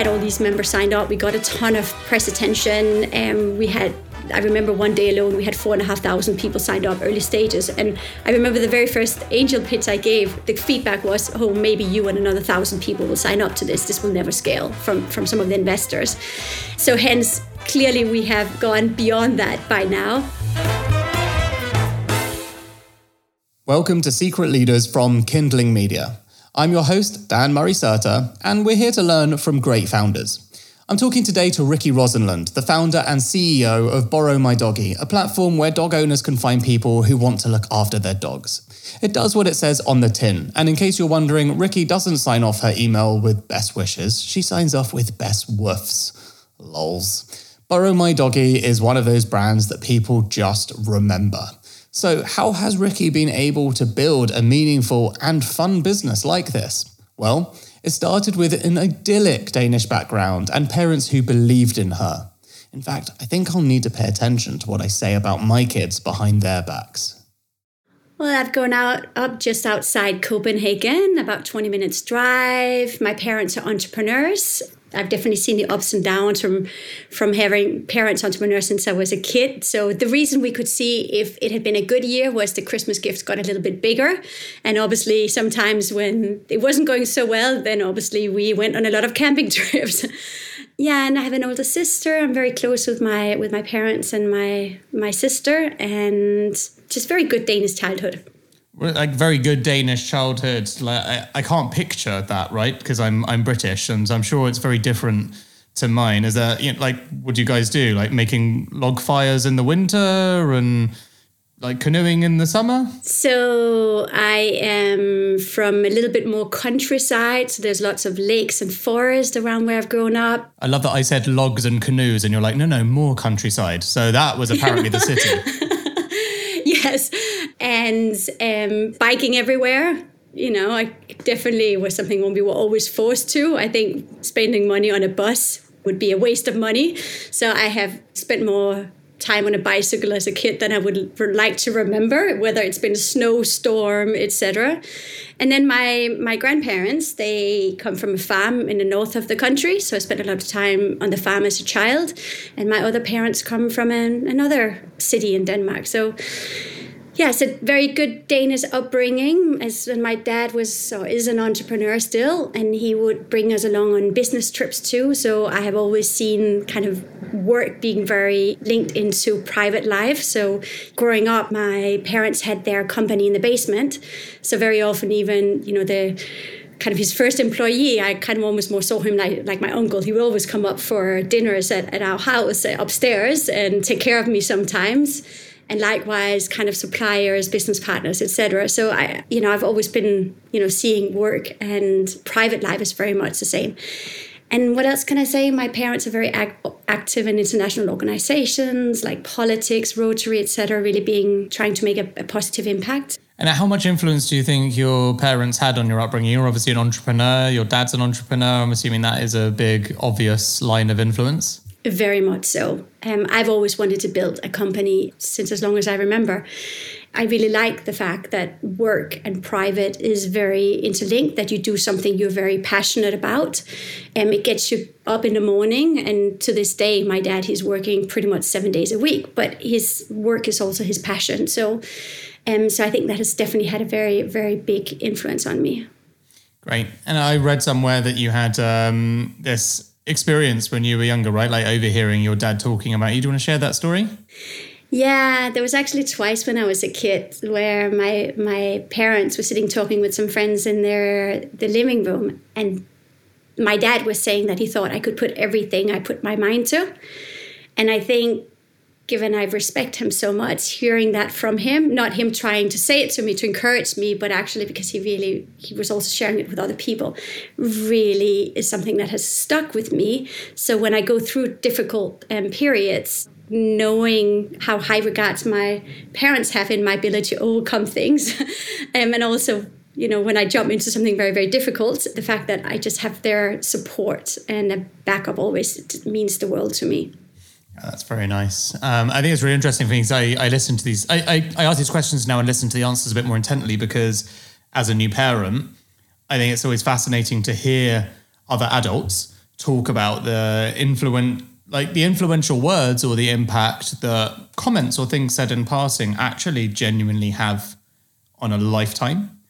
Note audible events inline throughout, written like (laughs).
had all these members signed up. We got a ton of press attention. and we had I remember one day alone we had four and a half thousand people signed up early stages. And I remember the very first angel pitch I gave, the feedback was, oh, maybe you and another thousand people will sign up to this. This will never scale from, from some of the investors. So hence, clearly we have gone beyond that by now. Welcome to Secret Leaders from Kindling Media. I'm your host, Dan Murray Serter, and we're here to learn from great founders. I'm talking today to Rikke Rosenlund, the founder and CEO of Borrow My Doggy, a platform where dog owners can find people who want to look after their dogs. It does what it says on the tin, and in case you're wondering, Ricky doesn't sign off her email with best wishes, she signs off with best woofs. Lols. Borrow My Doggy is one of those brands that people just remember. So, how has Rikke been able to build a meaningful and fun business like this? Well, it started with an idyllic Danish background and parents who believed in her. In fact, I think I'll need to pay attention to what I say about my kids behind their backs. Well, I've gone out up just outside Copenhagen, about 20 minutes drive. My parents are entrepreneurs. I've definitely seen the ups and downs from from having parents entrepreneurs since I was a kid. So the reason we could see if it had been a good year was the Christmas gifts got a little bit bigger, and obviously sometimes when it wasn't going so well, then obviously we went on a lot of camping (laughs) trips. yeah, and I have an older sister. I'm very close with my with my parents and my my sister, and just very good Danish childhood like very good Danish childhood. Like I, I can't picture that, right? Because I'm I'm British, and I'm sure it's very different to mine. Is that you know, like what do you guys do? Like making log fires in the winter and like canoeing in the summer? So I am from a little bit more countryside. So there's lots of lakes and forest around where I've grown up. I love that I said logs and canoes, and you're like, no, no, more countryside. So that was apparently the city. (laughs) yes. And um, biking everywhere you know i definitely was something when we were always forced to. I think spending money on a bus would be a waste of money. So i have spent more time on a bicycle as a kid than I would like to remember, whether it's been a snowstorm, etc. And then my my grandparents, they come from a farm in the north of the country, so I spent a lot of time on the farm as a child. And my other parents come from an, another city in Denmark, so yes, a very good Danish upbringing. As my dad was or is an entrepreneur still, and he would bring us along on business trips too. So I have always seen kind of work being very linked into private life. So growing up, my parents had their company in the basement. So very often, even you know the kind of his first employee, I kind of almost more saw him like, like my uncle. He would always come up for dinners at, at our house upstairs and take care of me sometimes and likewise kind of suppliers business partners etc so i you know i've always been you know seeing work and private life is very much the same and what else can I say? My parents are very ag- active in international organizations like politics, Rotary, etc. Really being trying to make a, a, positive impact. And how much influence do you think your parents had on your upbringing? You're obviously an entrepreneur. Your dad's an entrepreneur. I'm assuming that is a big, obvious line of influence. Very much so. Um, I've always wanted to build a company since as long as I remember. I really like the fact that work and private is very interlinked, that you do something you're very passionate about. And um, it gets you up in the morning. And to this day, my dad, he's working pretty much seven days a week, but his work is also his passion. So, um, so I think that has definitely had a very, very big influence on me. Great. And I read somewhere that you had um, this experience when you were younger, right? Like overhearing your dad talking about you. Do you want to share that story? Yeah, there was actually twice when I was a kid where my my parents were sitting talking with some friends in their the living room and my dad was saying that he thought I could put everything I put my mind to. And I think given I respect him so much, hearing that from him, not him trying to say it to me to encourage me, but actually because he really he was also sharing it with other people, really is something that has stuck with me. So when I go through difficult um, periods, knowing how high regards my parents have in my ability to overcome things, (laughs) um, and also you know, when I jump into something very, very difficult, the fact that I just have their support and a backup always means the world to me. That's very nice. Um, I think it's really interesting things. I, I listen to these, I, I, I ask these questions now and listen to the answers a bit more intently because as a new parent, I think it's always fascinating to hear other adults talk about the influent like the influential words or the impact that comments or things said in passing actually genuinely have on a lifetime.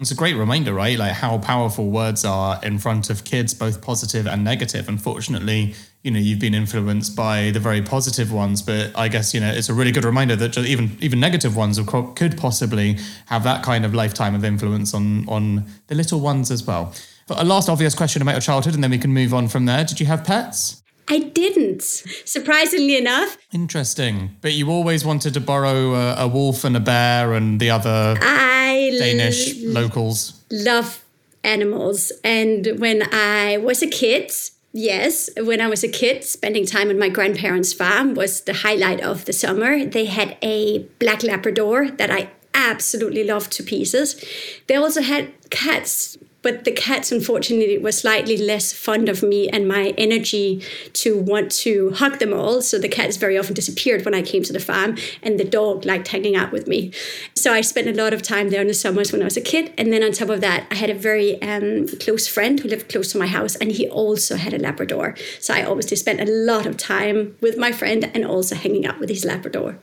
It's a great reminder, right? Like how powerful words are in front of kids, both positive and negative. Unfortunately, you know, you've been influenced by the very positive ones, but I guess you know it's a really good reminder that even even negative ones could possibly have that kind of lifetime of influence on on the little ones as well. But a last obvious question about your childhood, and then we can move on from there. Did you have pets? I didn't, surprisingly enough. Interesting. But you always wanted to borrow a, a wolf and a bear and the other I Danish l- locals. Love animals. And when I was a kid, Yes, when I was a kid, spending time on my grandparents' farm was the highlight of the summer. They had a black Labrador that I absolutely loved to pieces. They also had cats but the cats unfortunately were slightly less fond of me and my energy to want to hug them all. So the cats very often disappeared when i came to the farm and the dog liked hanging out with me. So i spent a lot of time there in the summers when i was a kid and then on top of that i had a very um, close friend who lived close to my house and he also had a labrador. So i obviously spent a lot of time with my friend and also hanging out with his labrador.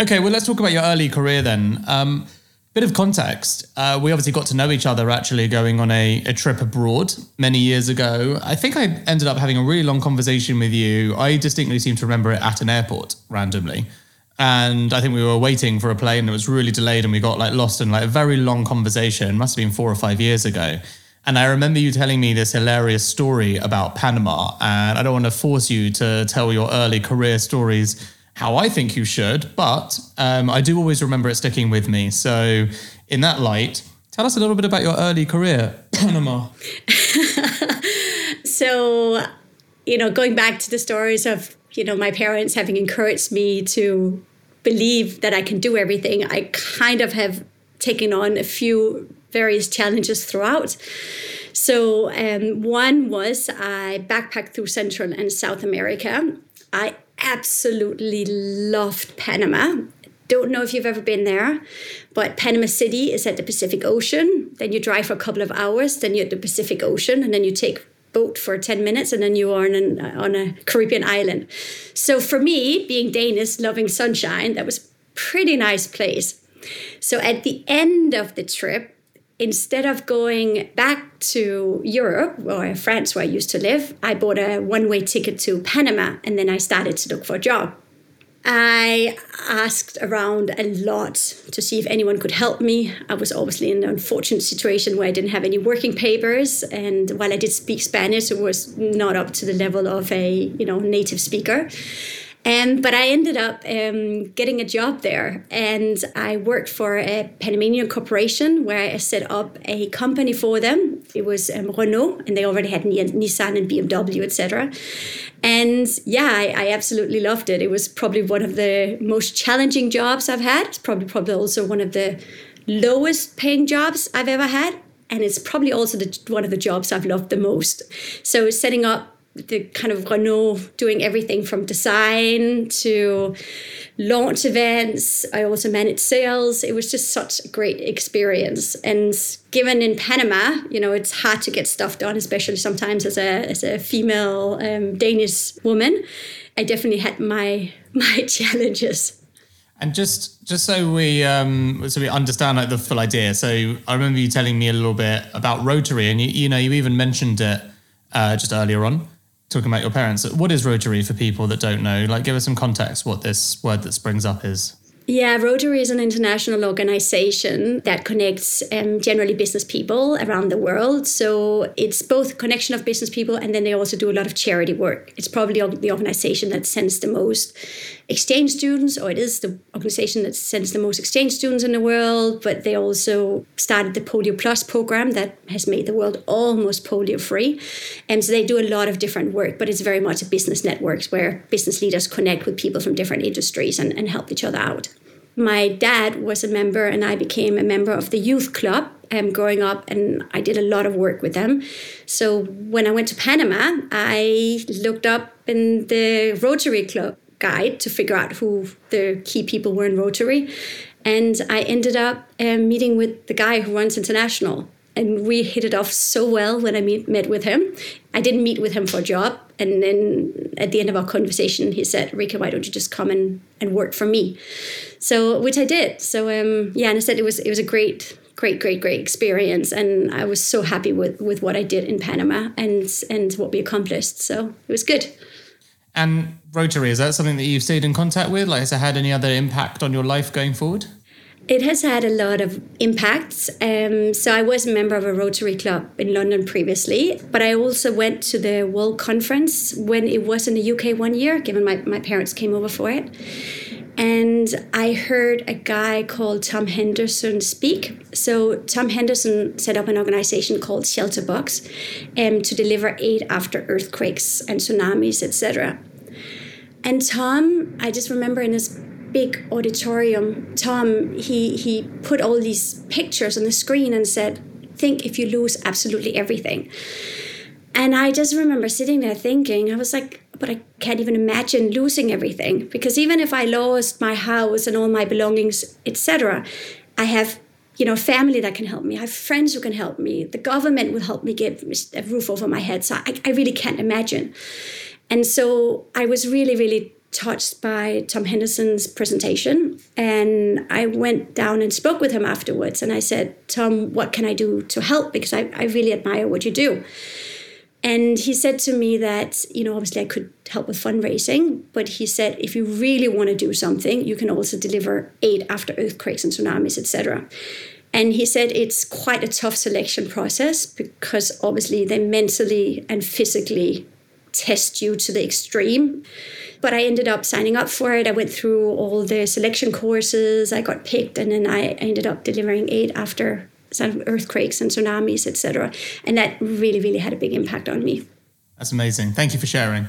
Okay well let's talk about your early career then. Um, Bit of context. Uh, we obviously got to know each other actually going on a, a trip abroad many years ago. I think I ended up having a really long conversation with you. I distinctly seem to remember it at an airport randomly. And I think we were waiting for a plane it was really delayed and we got like lost in like a very long conversation. Must have been four or five years ago. And I remember you telling me this hilarious story about Panama. And I don't want to force you to tell your early career stories how I think you should, but um, I do always remember it sticking with me. So, in that light, tell us a little bit about your early career, Panama. (laughs) so, you know, going back to the stories of, you know, my parents having encouraged me to believe that I can do everything, I kind of have taken on a few various challenges throughout. So, um, one was I backpacked through Central and South America. I absolutely loved Panama. Don't know if you've ever been there, but Panama City is at the Pacific Ocean. Then you drive for a couple of hours, then you're at the Pacific Ocean, and then you take boat for 10 minutes and then you are on, an, on a Caribbean island. So for me, being Danish, loving sunshine, that was pretty nice place. So at the end of the trip, instead of going back to Europe or France, where I used to live, I bought a one way ticket to Panama and then I started to look for a job. I asked around a lot to see if anyone could help me. I was obviously in an unfortunate situation where I didn't have any working papers, and while I did speak Spanish, it was not up to the level of a you know native speaker. Um, but I ended up um, getting a job there, and I worked for a Panamanian corporation where I set up a company for them. It was um, Renault, and they already had Nissan and BMW, etc. And yeah, I, I, absolutely loved it. It was probably one of the most challenging jobs I've had. It's probably probably also one of the lowest paying jobs I've ever had, and it's probably also the, one of the jobs I've loved the most. So setting up the kind of Renault doing everything from design to launch events. I also managed sales. It was just such a great experience. And given in Panama, you know, it's hard to get stuff done, especially sometimes as a as a female um, Danish woman. I definitely had my (laughs) my challenges. And just just so we um, so we understand like the full idea. So I remember you telling me a little bit about Rotary, and you you know you even mentioned it uh, just earlier on talking about your parents. What is Rotary for people that don't know? Like, give us some context what this word that springs up is. Yeah, Rotary is an international organization that connects um, generally business people around the world. So it's both connection of business people and then they also do a lot of charity work. It's probably the organization that sends the most exchange students, or it is the organization that sends the most exchange students in the world. But they also started the Polio Plus program that has made the world almost polio free. And so they do a lot of different work, but it's very much a business networks where business leaders connect with people from different industries and, and help each other out my dad was a member and I became a member of the youth club um, growing up and I did a lot of work with them. So when I went to Panama, I looked up in the Rotary Club guide to figure out who the key people were in Rotary. And I ended up um, meeting with the guy who runs International. and we hit it off so well when I meet, met with him. I didn't meet with him for a job. And then at the end of our conversation, he said, Rikke, why don't you just come and, and work for me? So, which I did. So, um, yeah, and I said it was, it was a great, great, great, great experience. And I was so happy with, with what I did in Panama and, and what we accomplished. So it was good. And Rotary, is that something that you've stayed in contact with? Like, has it had any other impact on your life going forward? It has had a lot of impacts. Um, so I was a member of a Rotary Club in London previously, but I also went to the World Conference when it was in the UK one year, given my, my parents came over for it. And I heard a guy called Tom Henderson speak. So Tom Henderson set up an organization called Shelterbox um, to deliver aid after earthquakes and tsunamis, etc. And Tom, I just remember in this big auditorium, Tom, he, he put all these pictures on the screen and said, Think if you lose absolutely everything. And I just remember sitting there thinking, I was like, but I can't even imagine losing everything because even if I lost my house and all my belongings, etc., I have you know family that can help me. I have friends who can help me. The government will help me get a roof over my head. So I, I really can't imagine. And so I was really, really touched by Tom Henderson's presentation. And I went down and spoke with him afterwards. And I said, Tom, what can I do to help? Because I, I really admire what you do. And he said to me that, you know, obviously I could help with fundraising, but he said if you really want to do something, you can also deliver aid after earthquakes and tsunamis, etc. And he said it's quite a tough selection process because obviously they mentally and physically test you to the extreme. But I ended up signing up for it. I went through all the selection courses. I got picked, and then I ended up delivering aid after some earthquakes and tsunamis, etc. And that really, really had a big impact on me. That's amazing. Thank you for sharing.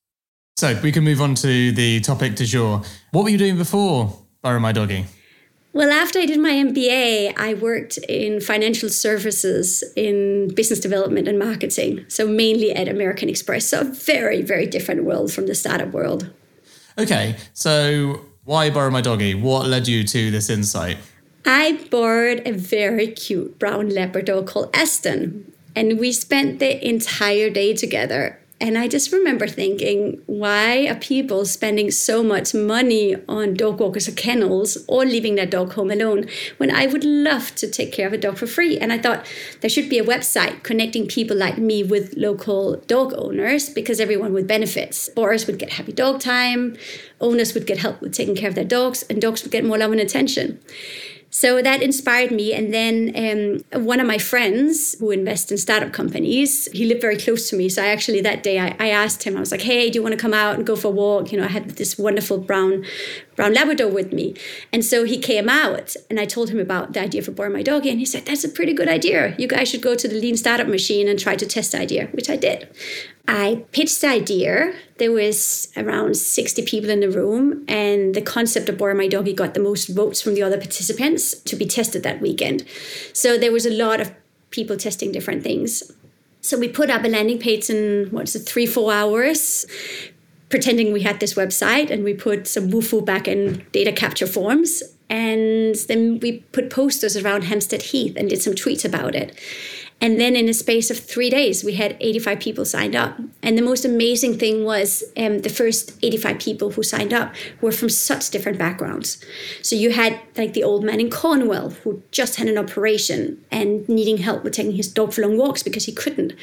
So we can move on to the topic du jour. What were you doing before Borrow My Doggy? Well, after I did my MBA, I worked in financial services in business development and marketing. So mainly at American Express. So a very, very different world from the startup world. Okay. So why Borrow My Doggy? What led you to this insight? I borrowed a very cute brown Labrador called Aston. And we spent the entire day together And I just remember thinking, why are people spending so much money on dog walkers or kennels or leaving their dog home alone when I would love to take care of a dog for free? And I thought there should be a website connecting people like me with local dog owners because everyone would benefit. Borrowers would get happy dog time, owners would get help with taking care of their dogs, and dogs would get more love and attention. So that inspired me. And then um, one of my friends who invest in startup companies, he lived very close to me. So I actually that day I, I asked him, I was like, hey, do you want to come out and go for a walk? You know, I had this wonderful brown brown Labrador with me. And so he came out and I told him about the idea for Borrow My Doggy. And he said, That's a pretty good idea. You guys should go to the Lean Startup Machine and try to test the idea, which I did. I pitched the idea. There was around 60 people in the room, and the concept of Borrow My Doggy got the most votes from the other participants to be tested that weekend. So there was a lot of people testing different things. So we put up a landing page in what's it, three, four hours, pretending we had this website, and we put some Wufoo backend data capture forms. And then we put posters around Hampstead Heath and did some tweets about it. And then in a space of three days, we had 85 people signed up. And the most amazing thing was um, the first 85 people who signed up were from such different backgrounds. So you had like the old man in Cornwall who just had an operation and needing help with taking his dog for long walks because he couldn't.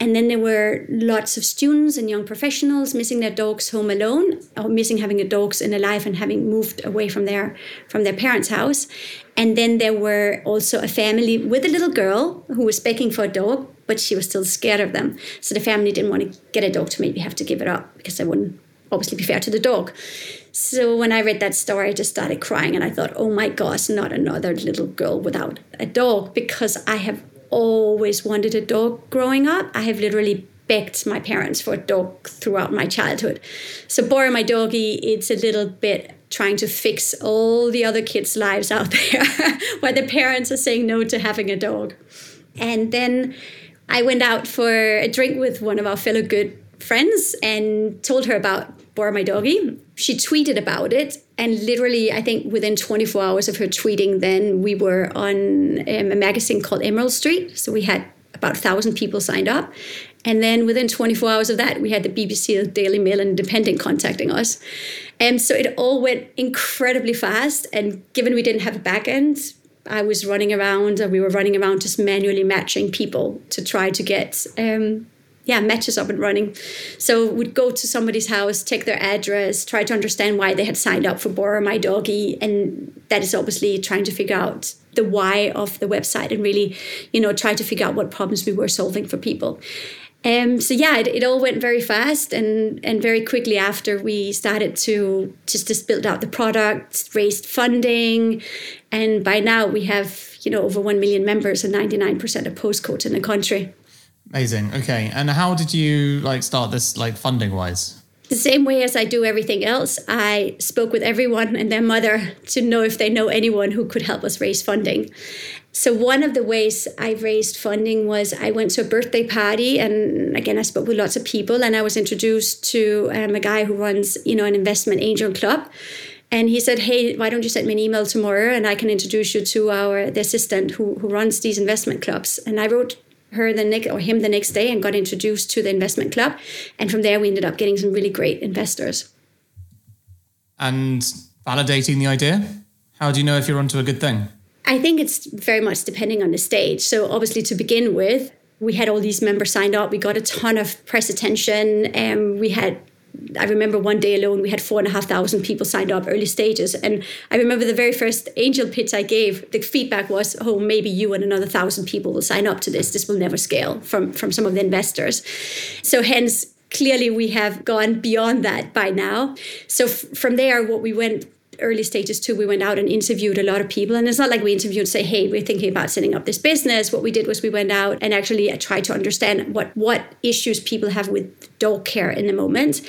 And then there were lots of students and young professionals missing their dogs home alone or missing having a dogs in their life and having moved away from their from their parents' house. And then there were also a family with a little girl who was begging for a dog, but she was still scared of them. So the family didn't want to get a dog to maybe have to give it up because they wouldn't obviously be fair to the dog. So when I read that story, I just started crying and I thought, oh my gosh, not another little girl without a dog because I have always wanted a dog growing up. I have literally begged my parents for a dog throughout my childhood. So Borrow My Doggy, it's a little bit trying to fix all the other kids' lives out (laughs) there where the parents are saying no to having a dog. And then I went out for a drink with one of our fellow good friends and told her about Borrow My Doggy. She tweeted about it, and literally, I think within 24 hours of her tweeting, then we were on um, a magazine called Emerald Street. So we had about a thousand people signed up. And then within 24 hours of that, we had the BBC, the Daily Mail, and Independent contacting us. And so it all went incredibly fast. And given we didn't have a back end, I was running around, and we were running around just manually matching people to try to get um, yeah, matches up and running. So we'd go to somebody's house, take their address, try to understand why they had signed up for Borrow My Doggy, and that is obviously trying to figure out the why of the website and really, you know, try to figure out what problems we were solving for people. Um, so yeah, it, it, all went very fast and and very quickly after we started to just just build out the product, raised funding, and by now we have you know over one million members and ninety nine percent of postcodes in the country. Amazing. Okay, and how did you like start this like funding wise? The same way as I do everything else, I spoke with everyone and their mother to know if they know anyone who could help us raise funding. So one of the ways I raised funding was I went to a birthday party, and again I spoke with lots of people, and I was introduced to um, a guy who runs, you know, an investment angel club, and he said, "Hey, why don't you send me an email tomorrow, and I can introduce you to our the assistant who who runs these investment clubs." And I wrote her the next or him the next day and got introduced to the investment club, and from there we ended up getting some really great investors. And validating the idea. How do you know if you're onto a good thing? I think it's very much depending on the stage. So obviously, to begin with, we had all these members signed up. We got a ton of press attention, and we had. I remember one day alone, we had four and a half thousand people signed up early stages. And I remember the very first angel pitch I gave, the feedback was, oh, maybe you and another thousand people will sign up to this. This will never scale from, from some of the investors. So, hence, clearly we have gone beyond that by now. So, f- from there, what we went early stages too, we went out and interviewed a lot of people. And it's not like we interviewed and say, hey, we're thinking about setting up this business. What we did was we went out and actually tried to understand what, what issues people have with dog care in the moment.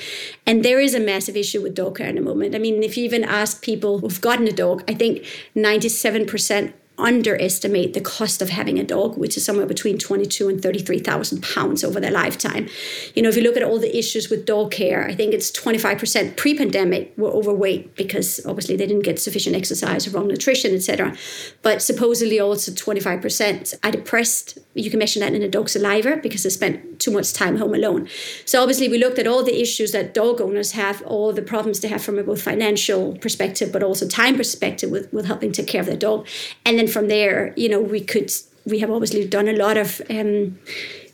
And there is a massive issue with dog care in the moment. I mean, if you even ask people who've gotten a dog, I think 97% underestimate the cost of having a dog, which is somewhere between 22 and 33,000 pounds over their lifetime. You know, if you look at all the issues with dog care, I think it's 25% pre-pandemic were overweight because obviously they didn't get sufficient exercise, or wrong nutrition, etc. But supposedly also 25% are depressed. You can measure that in a dog's saliva because they spent too much time home alone. So obviously we looked at all the issues that dog owners have, all the problems they have from a both financial perspective, but also time perspective with, with helping take care of their dog. And then from there, you know, we could we have obviously done a lot of um,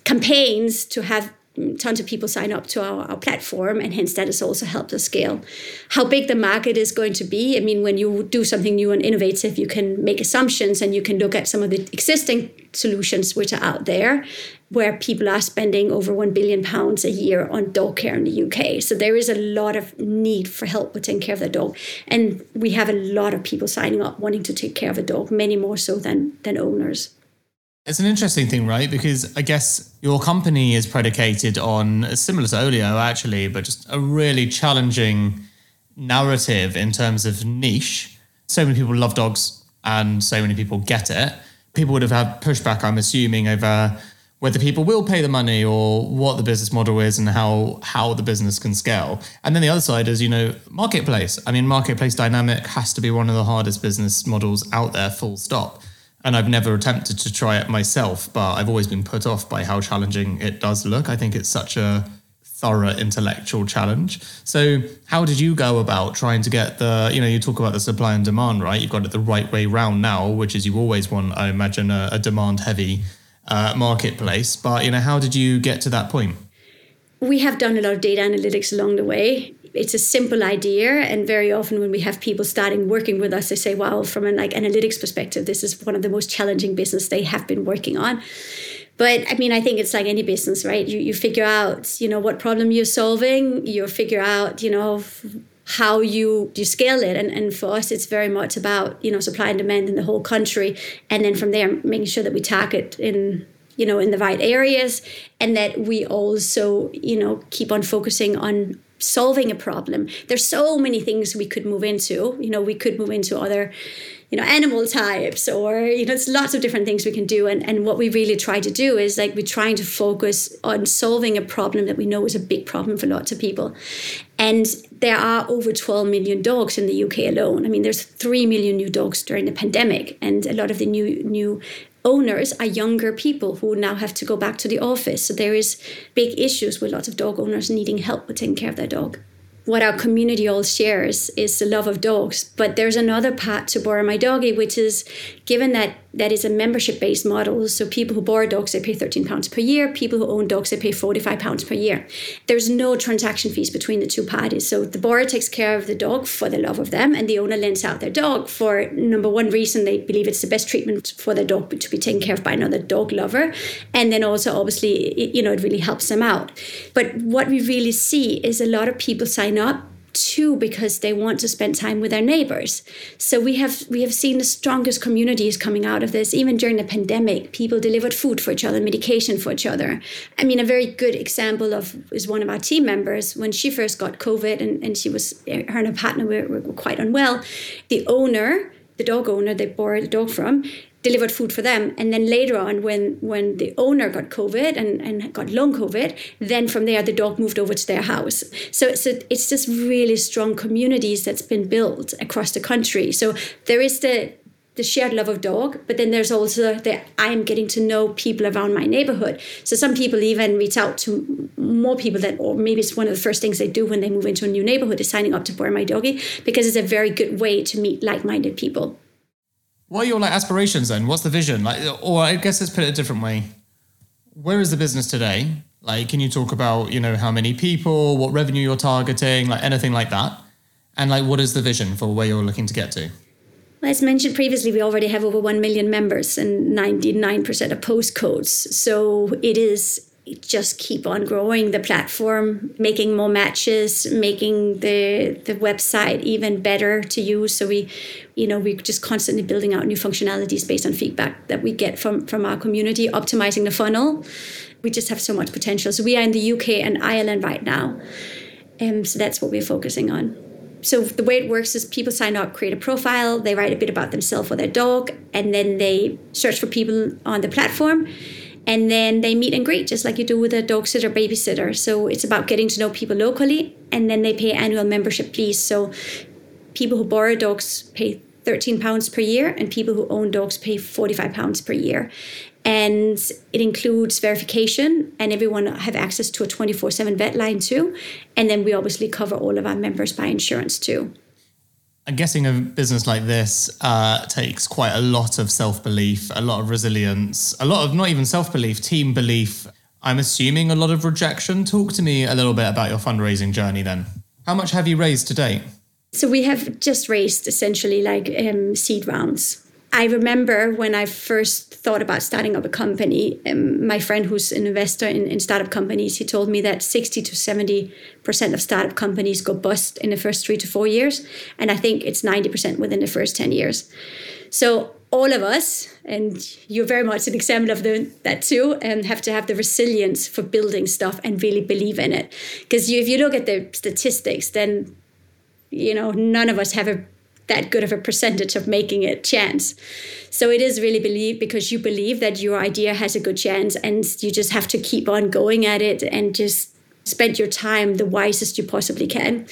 campaigns to have tons of people sign up to our, our platform and hence that has also helped us scale how big the market is going to be i mean when you do something new and innovative you can make assumptions and you can look at some of the existing solutions which are out there where people are spending over 1 billion pounds a year on dog care in the UK. So there is a lot of need for help with taking care of the dog. And we have a lot of people signing up wanting to take care of a dog, many more so than than owners. It's an interesting thing, right? Because I guess your company is predicated on similar to Olio actually, but just a really challenging narrative in terms of niche. So many people love dogs and so many people get it. People would have had pushback, I'm assuming, over whether people will pay the money or what the business model is and how how the business can scale. And then the other side is, you know, marketplace. I mean, marketplace dynamic has to be one of the hardest business models out there, full stop. And I've never attempted to try it myself, but I've always been put off by how challenging it does look. I think it's such a thorough intellectual challenge. So, how did you go about trying to get the, you know, you talk about the supply and demand, right? You've got it the right way round now, which is you always want, I imagine, a, a demand heavy uh, marketplace. But you know, how did you get to that point? We have done a lot of data analytics along the way. It's a simple idea, and very often when we have people starting working with us, they say, "Wow, from an like analytics perspective, this is one of the most challenging business they have been working on." But I mean, I think it's like any business, right? You you figure out, you know, what problem you're solving. You figure out, you know, how you you scale it and, and for us it's very much about you know supply and demand in the whole country and then from there making sure that we target in you know in the right areas and that we also you know keep on focusing on solving a problem. There's so many things we could move into. You know we could move into other you know animal types or you know it's lots of different things we can do. And, and what we really try to do is like we're trying to focus on solving a problem that we know is a big problem for lots of people. And there are over 12 million dogs in the UK alone. I mean, there's 3 million new dogs during the pandemic, and a lot of the new new owners are younger people who now have to go back to the office. So there is big issues with lots of dog owners needing help with taking care of their dog what our community all shares is the love of dogs. But there's another part to Borrow My Doggy, which is given that that is a membership based model. So people who borrow dogs, they pay 13 pounds per year. People who own dogs, they pay 45 pounds per year. There's no transaction fees between the two parties. So the borrower takes care of the dog for the love of them, and the owner lends out their dog for number one reason they believe it's the best treatment for their dog to be taken care of by another dog lover. And then also, obviously, it, you know, it really helps them out. But what we really see is a lot of people sign up too because they want to spend time with their neighbors. So we have we have seen the strongest communities coming out of this. Even during the pandemic people delivered food for each other medication for each other. I mean a very good example of is one of our team members. When she first got covid and, and she was eh, her and her partner were, were quite unwell the owner the dog owner they borrowed the dog from delivered food for them. And then later on, when when the owner got COVID and, and got long COVID, then from there the dog moved over to their house. So, so it's just really strong communities that's been built across the country. So there is the the shared love of dog, but then there's also the I'm getting to know people around my neighborhood. So some people even reach out to more people that, or maybe it's one of the first things they do when they move into a new neighborhood is signing up to Borrow My Doggy because it's a very good way to meet like-minded people. What are your like aspirations then? What's the vision? Like, or I guess let's put it a different way. Where is the business today? Like, can you talk about you know how many people, what revenue you're targeting, like anything like that, and like what is the vision for where you're looking to get to? As mentioned previously, we already have over 1 million members and 99% of postcodes. So it is just keep on growing the platform, making more matches, making the the website even better to use. So we, you know, we're just constantly building out new functionalities based on feedback that we get from from our community, optimizing the funnel. We just have so much potential. So we are in the UK and Ireland right now, and um, so that's what we're focusing on. So the way it works is people sign up, create a profile, they write a bit about themselves or their dog, and then they search for people on the platform. And then they meet and greet, just like you do with a dog sitter, babysitter. So it's about getting to know people locally, and then they pay annual membership fees. So people who borrow dogs pay 13 pounds per year, and people who own dogs pay 45 pounds per year and it includes verification and everyone have access to a 24-7 vet line too and then we obviously cover all of our members by insurance too i'm guessing a business like this uh, takes quite a lot of self-belief a lot of resilience a lot of not even self-belief team belief. I'm assuming a lot of rejection. Talk to me a little bit about your fundraising journey then. How much have you raised to date? So we have just raised essentially like um, seed rounds I remember when I first thought about starting up a company, um, my friend who's an investor in, in startup companies, he told me that 60 to 70% of startup companies go bust in the first three to four years. And I think it's 90% within the first 10 years. So all of us, and you're very much an example of the, that too, um, have to have the resilience for building stuff and really believe in it. Because if you look at the statistics, then you know none of us have a that good of a percentage of making it chance. So it is really believe because you believe that your idea has a good chance and you just have to keep on going at it and just spend your time the wisest you possibly can.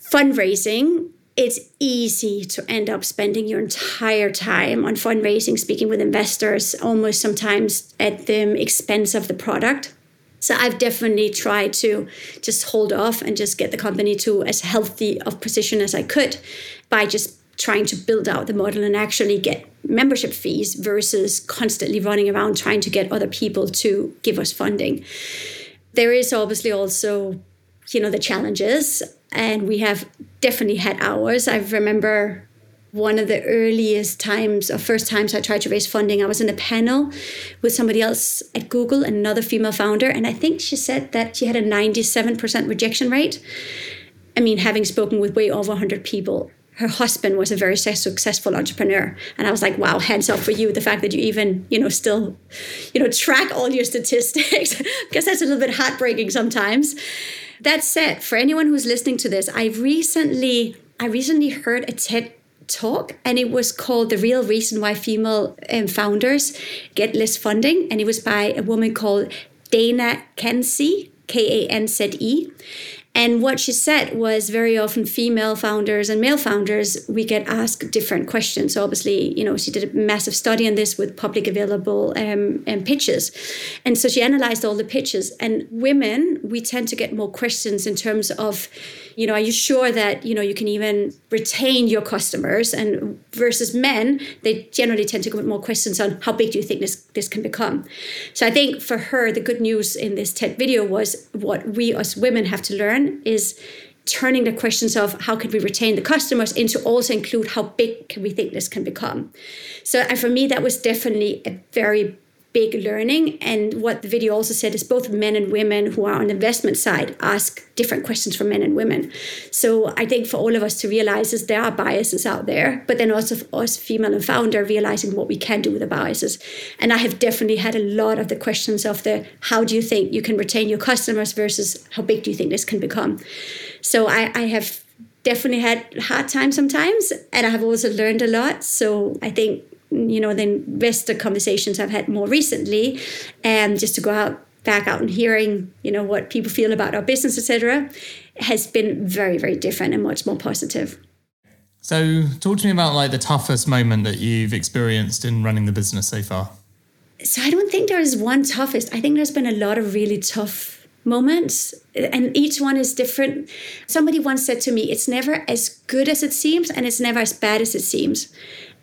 Fundraising, it's easy to end up spending your entire time on fundraising, speaking with investors, almost sometimes at the expense of the product. So I've definitely tried to just hold off and just get the company to as healthy of position as I could by just trying to build out the model and actually get membership fees versus constantly running around trying to get other people to give us funding. There is obviously also, you know, the challenges, and we have definitely had ours. I remember one of the earliest times or first times I tried to raise funding, I was in a panel with somebody else at Google, another female founder, and I think she said that she had a 97% rejection rate. I mean, having spoken with way over 100 people, her husband was a very successful entrepreneur and i was like wow hands up for you the fact that you even you know still you know track all your statistics (laughs) because that's a little bit heartbreaking sometimes that said for anyone who's listening to this i recently i recently heard a ted talk, and it was called The Real Reason Why Female um, Founders Get Less Funding. And it was by a woman called Dana Kanze, K A N Z E. And what she said was very often female founders and male founders, we get asked different questions. So obviously, you know, she did a massive study on this with public available um, um, pitches. And so she analyzed all the pitches. And women, we tend to get more questions in terms of, you know, are you sure that, you know, you can even retain your customers? And versus men, they generally tend to get more questions on how big do you think this, this can become? So I think for her, the good news in this TED video was what we as women have to learn is turning the questions of how could we retain the customers into also include how big can we think this can become. So and for me, that was definitely a very big learning. And what the video also said is both men and women who are on the investment side ask different questions from men and women. So I think for all of us to realize is there are biases out there, but then also for us female and founder realizing what we can do with the biases. And I have definitely had a lot of the questions of the how do you think you can retain your customers versus how big do you think this can become. So I, I have definitely had hard times sometimes and I have also learned a lot. So I think you know, the investor conversations I've had more recently, and just to go out back out and hearing, you know, what people feel about our business, etc., has been very, very different and much more positive. So, talk to me about like the toughest moment that you've experienced in running the business so far. So, I don't think there is one toughest. I think there's been a lot of really tough moments, and each one is different. Somebody once said to me, It's never as good as it seems, and it's never as bad as it seems.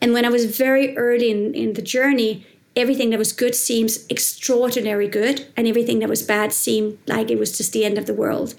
And when I was very early in, in the journey, everything that was good seems extraordinary good, and everything that was bad seemed like it was just the end of the world.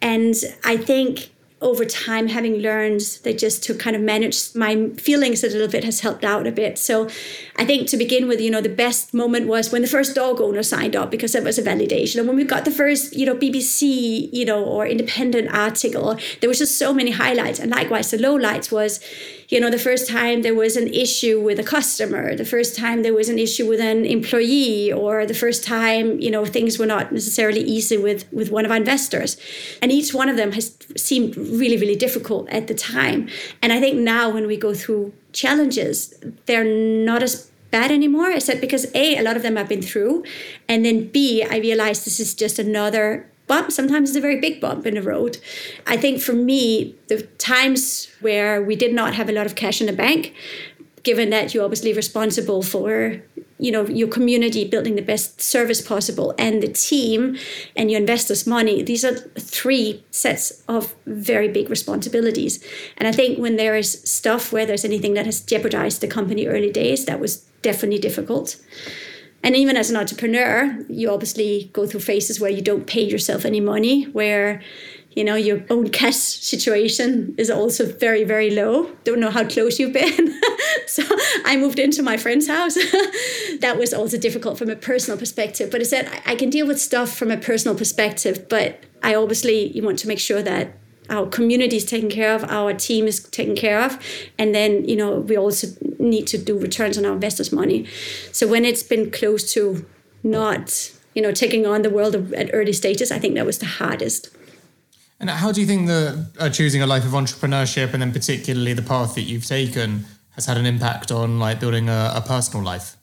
And I think over time, having learned that just to kind of manage my feelings a little bit has helped out a bit. So I think to begin with, you know, the best moment was when the first dog owner signed up because it was a validation. And when we got the first, you know, BBC, you know, or independent article, there was just so many highlights. And likewise, the lowlights was, you know, the first time there was an issue with a customer, the first time there was an issue with an employee, or the first time, you know, things were not necessarily easy with with one of our investors. And each one of them has seemed really, really difficult at the time. And I think now when we go through challenges, they're not as bad anymore. I said because A, a lot of them I've been through. And then B, I realized this is just another bump. Sometimes it's a very big bump in the road. I think for me, the times where we did not have a lot of cash in the bank, given that you're obviously responsible for you know your community building the best service possible and the team and your investors money these are three sets of very big responsibilities. And i think when there is stuff where there's anything that has jeopardized the company early days that was definitely difficult. And even as an entrepreneur you obviously go through phases where you don't pay yourself any money where you know your own cash situation is also very very low. Don't know how close you've been. (laughs) So i moved into my friend's house. (laughs) That was also difficult from a personal perspective. But i said i can deal with stuff from a personal perspective but i obviously you want to make sure that our community is taken care of our team is taken care of and then you know we also need to do returns on our investors money. So when it's been close to not you know taking on the world at early stages i think that was the hardest and how do you think that uh, choosing a life of entrepreneurship and then particularly the path that you've taken has had an impact on like building a, a personal life?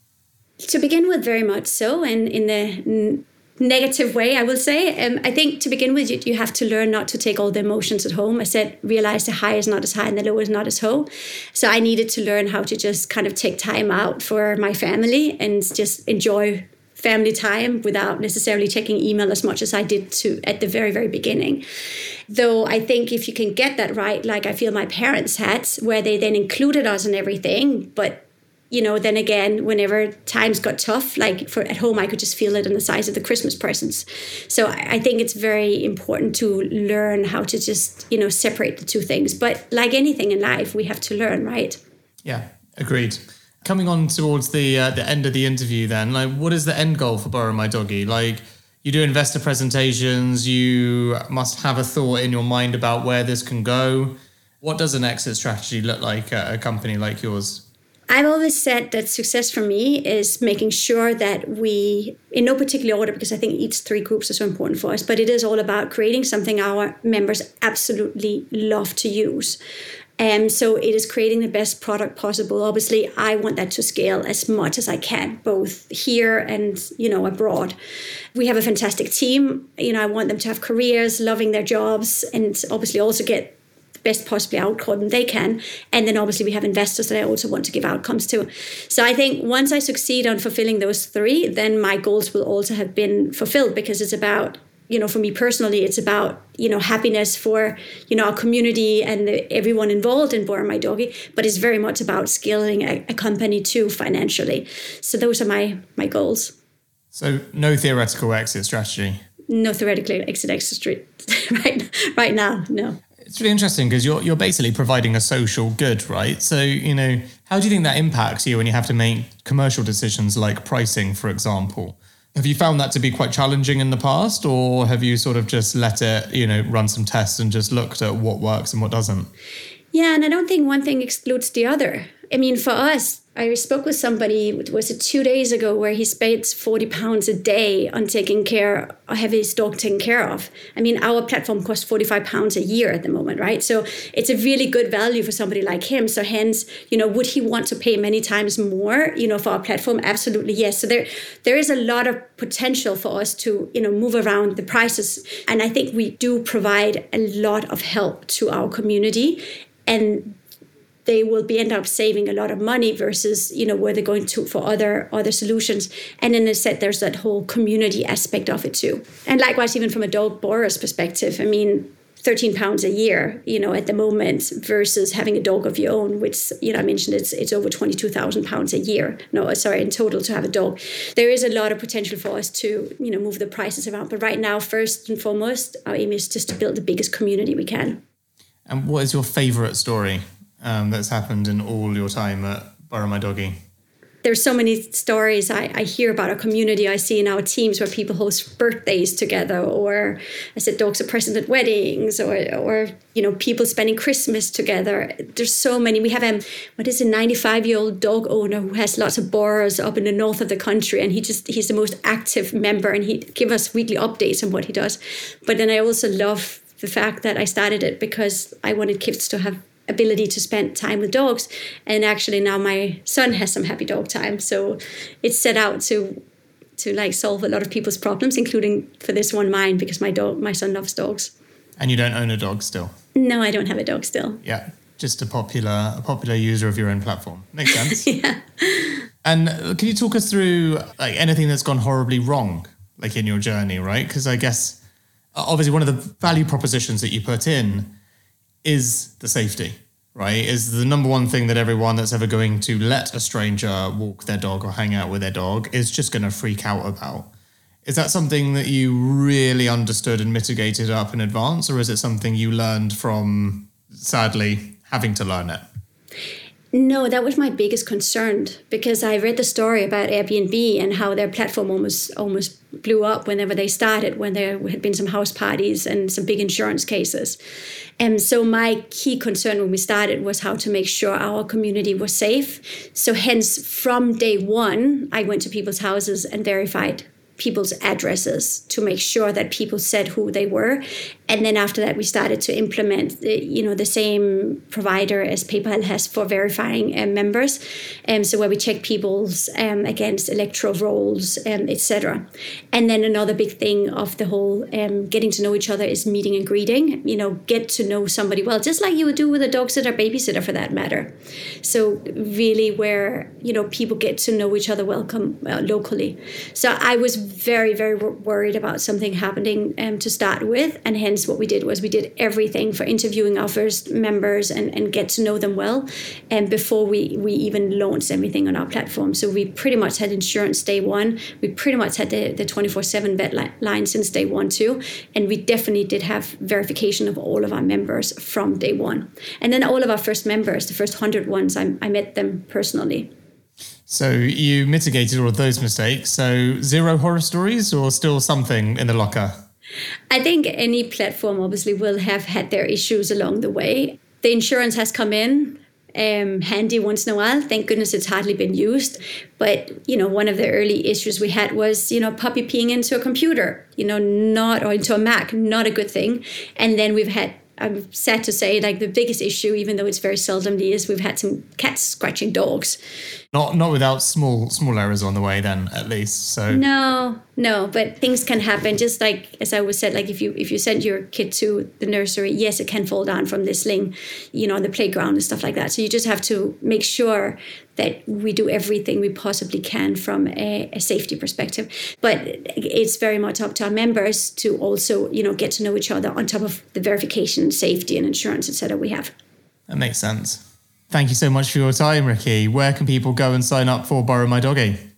To begin with, very much so, and in the n- negative way, I will say. Um, I think to begin with, you, you have to learn not to take all the emotions at home. I said, realize the high is not as high and the low is not as low. So I needed to learn how to just kind of take time out for my family and just enjoy family time without necessarily checking email as much as I did to at the very very beginning. Though I think if you can get that right, like I feel my parents had, where they then included us in everything, but you know, then again, whenever times got tough, like for at home, I could just feel it in the size of the Christmas presents. So I think it's very important to learn how to just, you know, separate the two things. But like anything in life, we have to learn, right? Yeah, agreed coming on towards the uh, the end of the interview then like what is the end goal for Borrow My Doggy? Like you do investor presentations you must have a thought in your mind about where this can go. What does an exit strategy look like at a company like yours? I've always said that success for me is making sure that we, in no particular order, because I think each three groups are so important for us, but it is all about creating something our members absolutely love to use. Um, so it is creating the best product possible. Obviously, I want that to scale as much as I can, both here and you know abroad. We have a fantastic team. You know, I want them to have careers, loving their jobs, and obviously also get the best possible outcome they can. And then obviously we have investors that I also want to give outcomes to. So I think once I succeed on fulfilling those three, then my goals will also have been fulfilled because it's about you know, for me personally, it's about you know happiness for you know our community and the, everyone involved in Borrow My Doggy, but it's very much about scaling a, a company too financially. So those are my my goals. So no theoretical exit strategy. No theoretical exit exit (laughs) right right now. No. It's really interesting because you're you're basically providing a social good, right? So you know, how do you think that impacts you when you have to make commercial decisions like pricing, for example? Have you found that to be quite challenging in the past, or have you sort of just let it, you know, run some tests and just looked at what works and what doesn't? Yeah, and I don't think one thing excludes the other. I mean, for us, I spoke with somebody, was it two days ago, where he spends 40 pounds a day on taking care, having his dog taken care of. I mean, our platform costs 45 pounds a year at the moment, right? So it's a really good value for somebody like him. So hence, you know, would he want to pay many times more, you know, for our platform? Absolutely, yes. So there, there is a lot of potential for us to, you know, move around the prices. And I think we do provide a lot of help to our community. And they will be end up saving a lot of money versus you know where they're going to for other other solutions. And then I said there's that whole community aspect of it too. And likewise even from a dog borrower's perspective I mean 13 pounds a year you know at the moment versus having a dog of your own which you know I mentioned it's it's over 22,000 pounds a year. No uh, sorry in total to have a dog. There is a lot of potential for us to you know move the prices around. But right now first and foremost our aim is just to build the biggest community we can and what is your favorite story um, that's happened in all your time at Borrow My Doggy? There's so many stories I, I hear about our community. I see in our teams where people host birthdays together, or I said dogs are present at weddings, or or you know people spending Christmas together. There's so many. We have a what is a 95 year old dog owner who has lots of borrows up in the north of the country, and he just he's the most active member, and he give us weekly updates on what he does. But then I also love the fact that I started it because I wanted kids to have ability to spend time with dogs. And actually now my son has some happy dog time. So it's set out to to like solve a lot of people's problems including for this one mine because my dog my son loves dogs. And you don't own a dog still? No i don't have a dog still. Yeah just a popular a popular user of your own platform. Makes (laughs) sense. Yeah. And uh, can you talk us through like anything that's gone horribly wrong like in your journey right? Because i guess Uh, obviously one of the value propositions that you put in is the safety, right? Is the number one thing that everyone that's ever going to let a stranger walk their dog or hang out with their dog is just going to freak out about. Is that something that you really understood and mitigated up in advance, or is it something you learned from sadly having to learn it? No, that was my biggest concern because I read the story about Airbnb and how their platform almost almost blew up whenever they started, when there had been some house parties and some big insurance cases. And so my key concern when we started was how to make sure our community was safe. So hence from day one, I went to people's houses and verified people's addresses to make sure that people said who they were and then after that we started to implement the, you know the same provider as paypal has for verifying um, members. Um, so where we check people's um, against electoral rolls um, etc and then another big thing of the whole um, getting to know each other is meeting and greeting. You know get to know somebody well just like you would do with a dog sitter babysitter for that matter. So really where you know people get to know each other welcome uh, locally. So i was very very worried about something happening um, to start with and hence what we did was we did everything for interviewing our first members and, and get to know them well and before we, we even launched everything on our platform. So we pretty much had insurance day one. We pretty much had the, the 24-7 vet li- line since day one too. And we definitely did have verification of all of our members from day one. And then all of our first members, the first 100 ones, I, I met them personally. So you mitigated all of those mistakes. So zero horror stories or still something in the locker? I think any platform obviously will have had their issues along the way. The insurance has come in um, handy once in a while. Thank goodness it's hardly been used. But you know, one of the early issues we had was you know puppy peeing into a computer. You know, not or into a Mac, not a good thing. And then we've had I'm sad to say, like the biggest issue, even though it's very seldomly, is we've had some cats scratching dogs. Not not without small small errors on the way, then at least. So no, no, but things can happen. Just like as I was said, like if you if you send your kid to the nursery, yes, it can fall down from the sling, you know, on the playground and stuff like that. So you just have to make sure that we do everything we possibly can from a, a, safety perspective. But it's very much up to our members to also, you know, get to know each other on top of the verification, safety, and insurance, etc. We have. That makes sense. Thank you so much for your time, Rikke. Where can people go and sign up for Borrow My Doggy?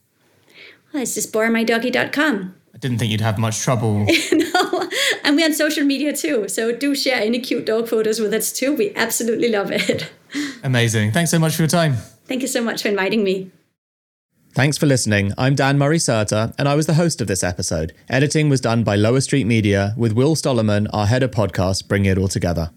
Well, it's just borrowmydoggy.com. I didn't think you'd have much trouble. (laughs) no, and we're on social media too. So do share any cute dog photos with us too. We absolutely love it. Amazing. Thanks so much for your time. Thank you so much for inviting me. Thanks for listening. I'm Dan Murray Serter, and I was the host of this episode. Editing was done by Lower Street Media, with Will Stollerman, our head of podcast, bringing it all together.